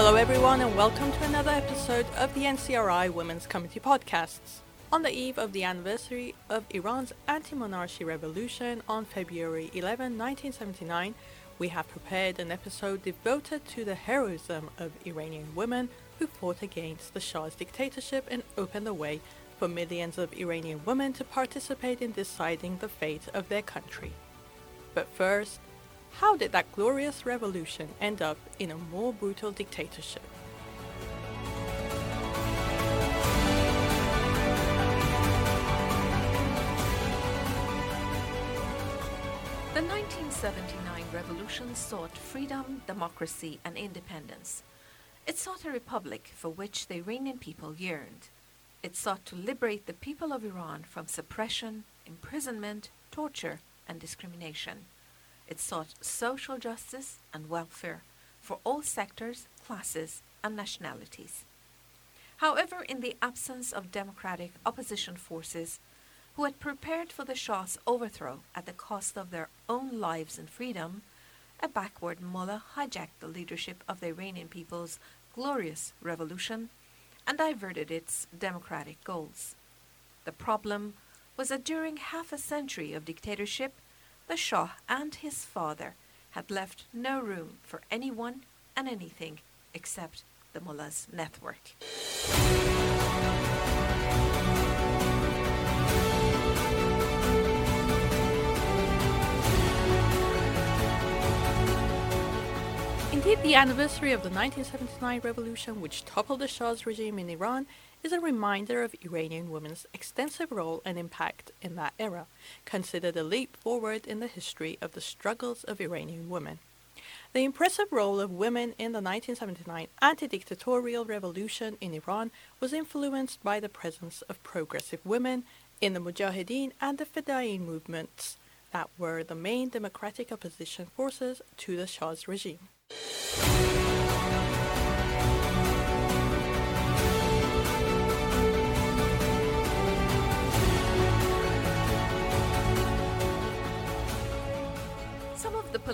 Hello, everyone, and welcome to another episode of the NCRI Women's Committee Podcasts. On the eve of the anniversary of Iran's anti monarchy revolution on February 11, 1979, we have prepared an episode devoted to the heroism of Iranian women who fought against the Shah's dictatorship and opened the way for millions of Iranian women to participate in deciding the fate of their country. But first, how did that glorious revolution end up in a more brutal dictatorship? The 1979 revolution sought freedom, democracy, and independence. It sought a republic for which the Iranian people yearned. It sought to liberate the people of Iran from suppression, imprisonment, torture, and discrimination. It sought social justice and welfare for all sectors, classes, and nationalities. However, in the absence of democratic opposition forces who had prepared for the Shah's overthrow at the cost of their own lives and freedom, a backward mullah hijacked the leadership of the Iranian people's glorious revolution and diverted its democratic goals. The problem was that during half a century of dictatorship, the Shah and his father had left no room for anyone and anything except the mullah's network. Indeed, the anniversary of the 1979 revolution, which toppled the Shah's regime in Iran, is a reminder of Iranian women's extensive role and impact in that era, considered a leap forward in the history of the struggles of Iranian women. The impressive role of women in the 1979 anti-dictatorial revolution in Iran was influenced by the presence of progressive women in the Mujahideen and the Fedayeen movements that were the main democratic opposition forces to the Shah's regime.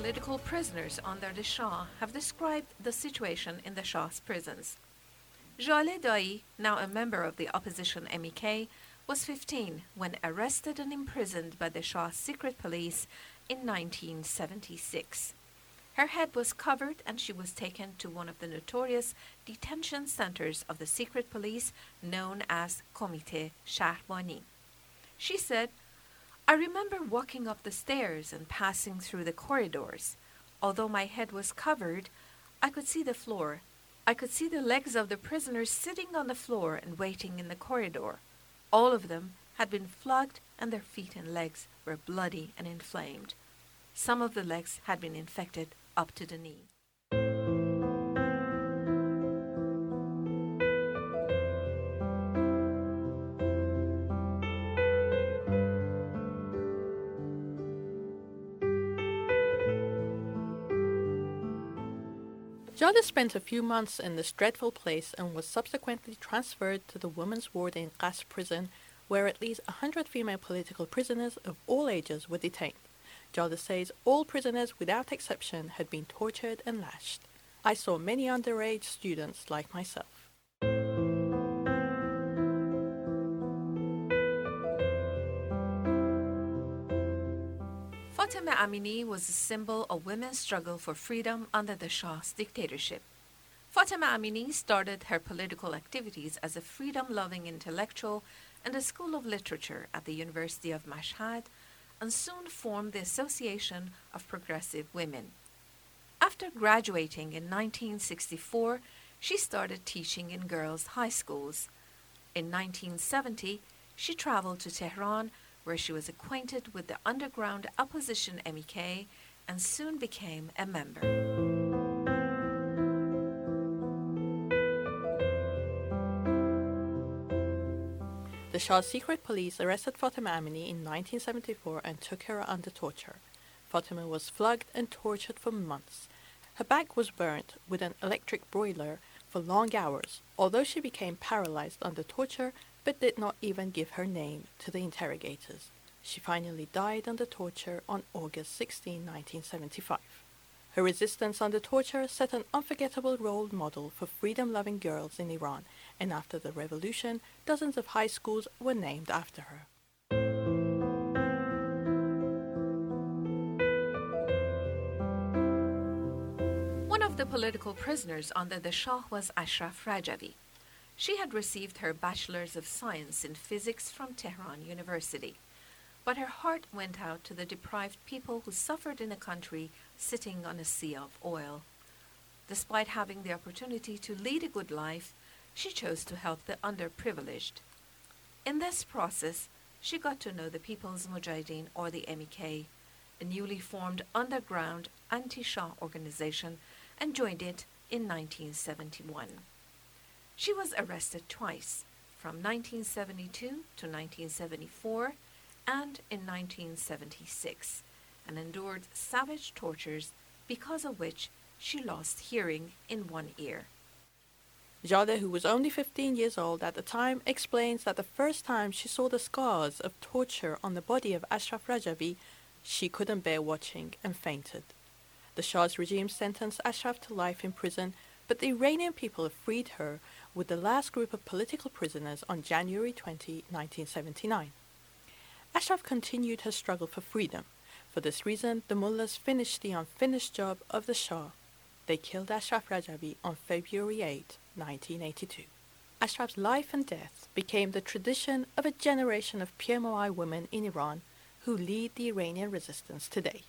Political prisoners under the Shah have described the situation in the Shah's prisons. Jaleh Dai, now a member of the opposition MEK, was 15 when arrested and imprisoned by the Shah's secret police in 1976. Her head was covered and she was taken to one of the notorious detention centers of the secret police known as Comité Shahrbani. She said, I remember walking up the stairs and passing through the corridors. Although my head was covered, I could see the floor. I could see the legs of the prisoners sitting on the floor and waiting in the corridor. All of them had been flogged and their feet and legs were bloody and inflamed. Some of the legs had been infected up to the knee. Jaleh spent a few months in this dreadful place and was subsequently transferred to the women's ward in Qasr prison, where at least a hundred female political prisoners of all ages were detained. Jaleh says all prisoners without exception had been tortured and lashed. I saw many underage students like myself. Fatima Amini was a symbol of women's struggle for freedom under the Shah's dictatorship. Fatima Amini started her political activities as a freedom loving intellectual in the School of Literature at the University of Mashhad and soon formed the Association of Progressive Women. After graduating in 1964, she started teaching in girls' high schools. In 1970, she traveled to Tehran where she was acquainted with the underground opposition MEK and soon became a member. The Shah's secret police arrested Fatima Amini in 1974 and took her under torture. Fatima was flogged and tortured for months. Her back was burnt with an electric broiler for long hours, although she became paralyzed under torture but did not even give her name to the interrogators. She finally died under torture on August 16, 1975. Her resistance under torture set an unforgettable role model for freedom loving girls in Iran, and after the revolution, dozens of high schools were named after her. One of the political prisoners under the Shah was Ashraf Rajavi. She had received her Bachelor's of Science in Physics from Tehran University. But her heart went out to the deprived people who suffered in a country sitting on a sea of oil. Despite having the opportunity to lead a good life, she chose to help the underprivileged. In this process, she got to know the People's Mujahideen or the MEK, a newly formed underground anti-Shah organization, and joined it in 1971. She was arrested twice, from 1972 to 1974 and in 1976, and endured savage tortures because of which she lost hearing in one ear. Jaleh, who was only 15 years old at the time, explains that the first time she saw the scars of torture on the body of Ashraf Rajavi, she couldn't bear watching and fainted. The Shah's regime sentenced Ashraf to life in prison, but the Iranian people freed her with the last group of political prisoners on January 20, 1979. Ashraf continued her struggle for freedom. For this reason, the mullahs finished the unfinished job of the Shah. They killed Ashraf Rajavi on February 8, 1982. Ashraf's life and death became the tradition of a generation of PMOI women in Iran who lead the Iranian resistance today.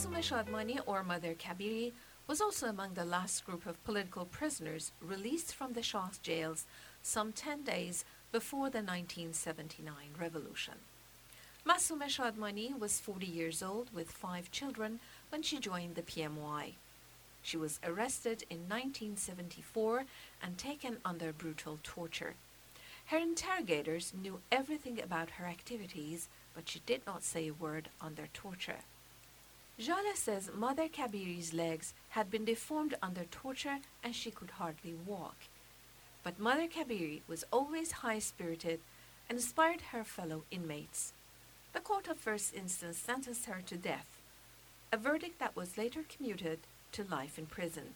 Masum Shadmani, or Mother Kabiri, was also among the last group of political prisoners released from the Shah's jails some 10 days before the 1979 revolution. Masum Shadmani was 40 years old with five children when she joined the PMOI. She was arrested in 1974 and taken under brutal torture. Her interrogators knew everything about her activities, but she did not say a word under torture. Jaleh says Mother Kabiri's legs had been deformed under torture and she could hardly walk. But Mother Kabiri was always high spirited and inspired her fellow inmates. The court of first instance sentenced her to death, a verdict that was later commuted to life in prison.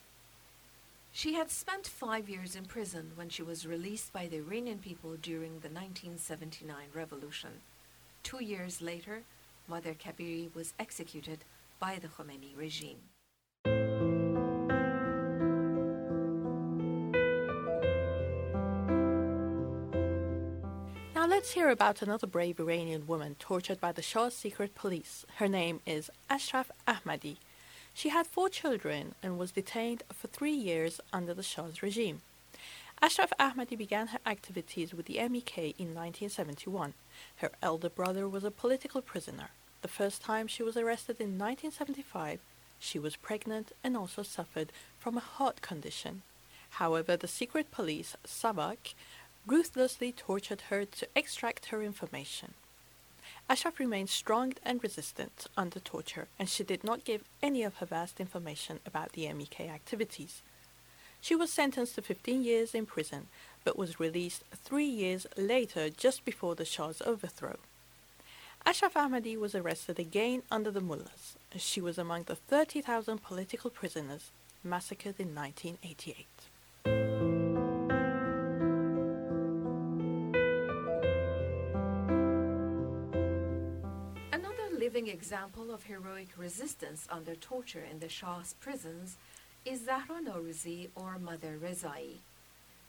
She had spent five years in prison when she was released by the Iranian people during the 1979 revolution. Two years later, Mother Kabiri was executed by the Khomeini regime. Now let's hear about another brave Iranian woman tortured by the Shah's secret police. Her name is Ashraf Ahmadi. She had four children and was detained for three years under the Shah's regime. Ashraf Ahmadi began her activities with the MEK in 1971. Her elder brother was a political prisoner. The first time she was arrested in 1975, she was pregnant and also suffered from a heart condition. However, the secret police, Savak, ruthlessly tortured her to extract her information. Ashraf remained strong and resistant under torture, and she did not give any of her vast information about the MEK activities. She was sentenced to 15 years in prison, but was released three years later just before the Shah's overthrow. Ashraf Ahmadi was arrested again under the mullahs. She was among the 30,000 political prisoners massacred in 1988. Another living example of heroic resistance under torture in the Shah's prisons is Zahra Norouzi or Mother Rezai.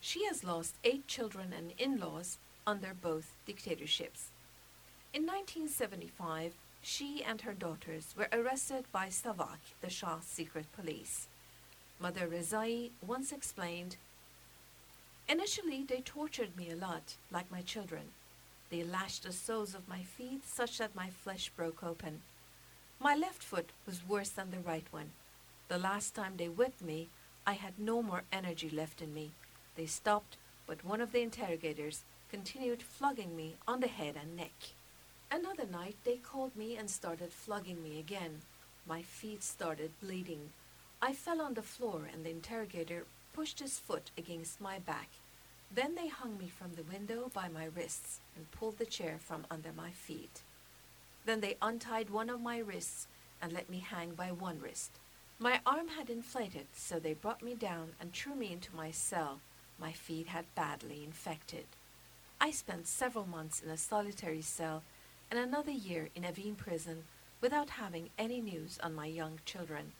She has lost eight children and in-laws under both dictatorships. In 1975, she and her daughters were arrested by Savak, the Shah's secret police. Mother Rezai once explained, Initially, they tortured me a lot, like my children. They lashed the soles of my feet such that my flesh broke open. My left foot was worse than the right one. The last time they whipped me, I had no more energy left in me. They stopped, but one of the interrogators continued flogging me on the head and neck. Another night, they called me and started flogging me again. My feet started bleeding. I fell on the floor, and the interrogator pushed his foot against my back. Then they hung me from the window by my wrists and pulled the chair from under my feet. Then they untied one of my wrists and let me hang by one wrist. My arm had inflated, so they brought me down and threw me into my cell. My feet had badly infected. I spent several months in a solitary cell and another year in Evin prison without having any news on my young children.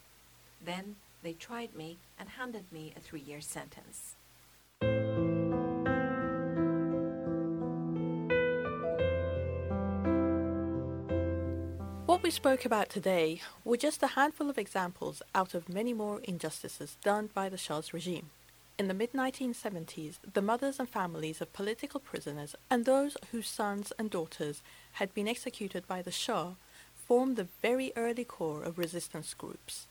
Then they tried me and handed me a three year sentence. What we spoke about today were just a handful of examples out of many more injustices done by the Shah's regime. In the mid 1970s, the mothers and families of political prisoners and those whose sons and daughters had been executed by the Shah formed the very early core of resistance groups.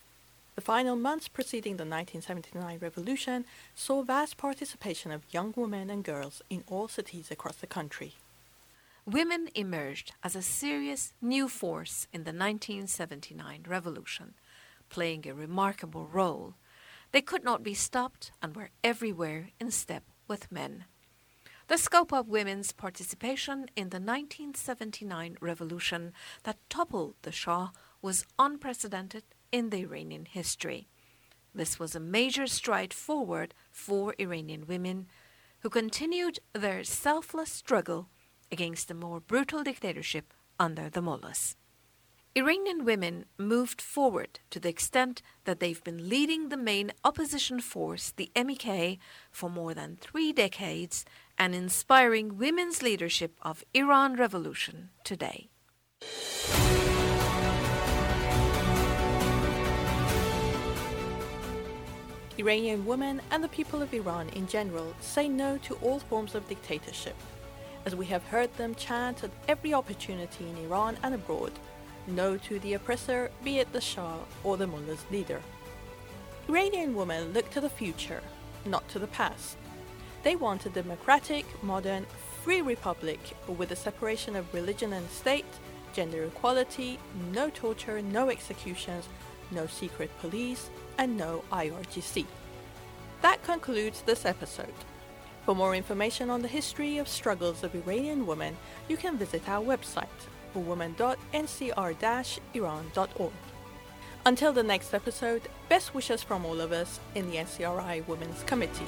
The final months preceding the 1979 revolution saw vast participation of young women and girls in all cities across the country. Women emerged as a serious new force in the 1979 revolution, playing a remarkable role they could not be stopped and were everywhere in step with men. The scope of women's participation in the 1979 revolution that toppled the Shah was unprecedented in the Iranian history. This was a major stride forward for Iranian women who continued their selfless struggle against the more brutal dictatorship under the mullahs. Iranian women moved forward to the extent that they've been leading the main opposition force, the MEK, for more than three decades and inspiring women's leadership of Iran revolution today. Iranian women and the people of Iran in general say no to all forms of dictatorship, as we have heard them chant at every opportunity in Iran and abroad no to the oppressor, be it the Shah or the mullah's leader. Iranian women look to the future, not to the past. They want a democratic, modern, free republic with the separation of religion and state, gender equality, no torture, no executions, no secret police, and no IRGC. That concludes this episode. For more information on the history of struggles of Iranian women, you can visit our website women.ncr-iran.org. Until the next episode, best wishes from all of us in the NCRI Women's Committee.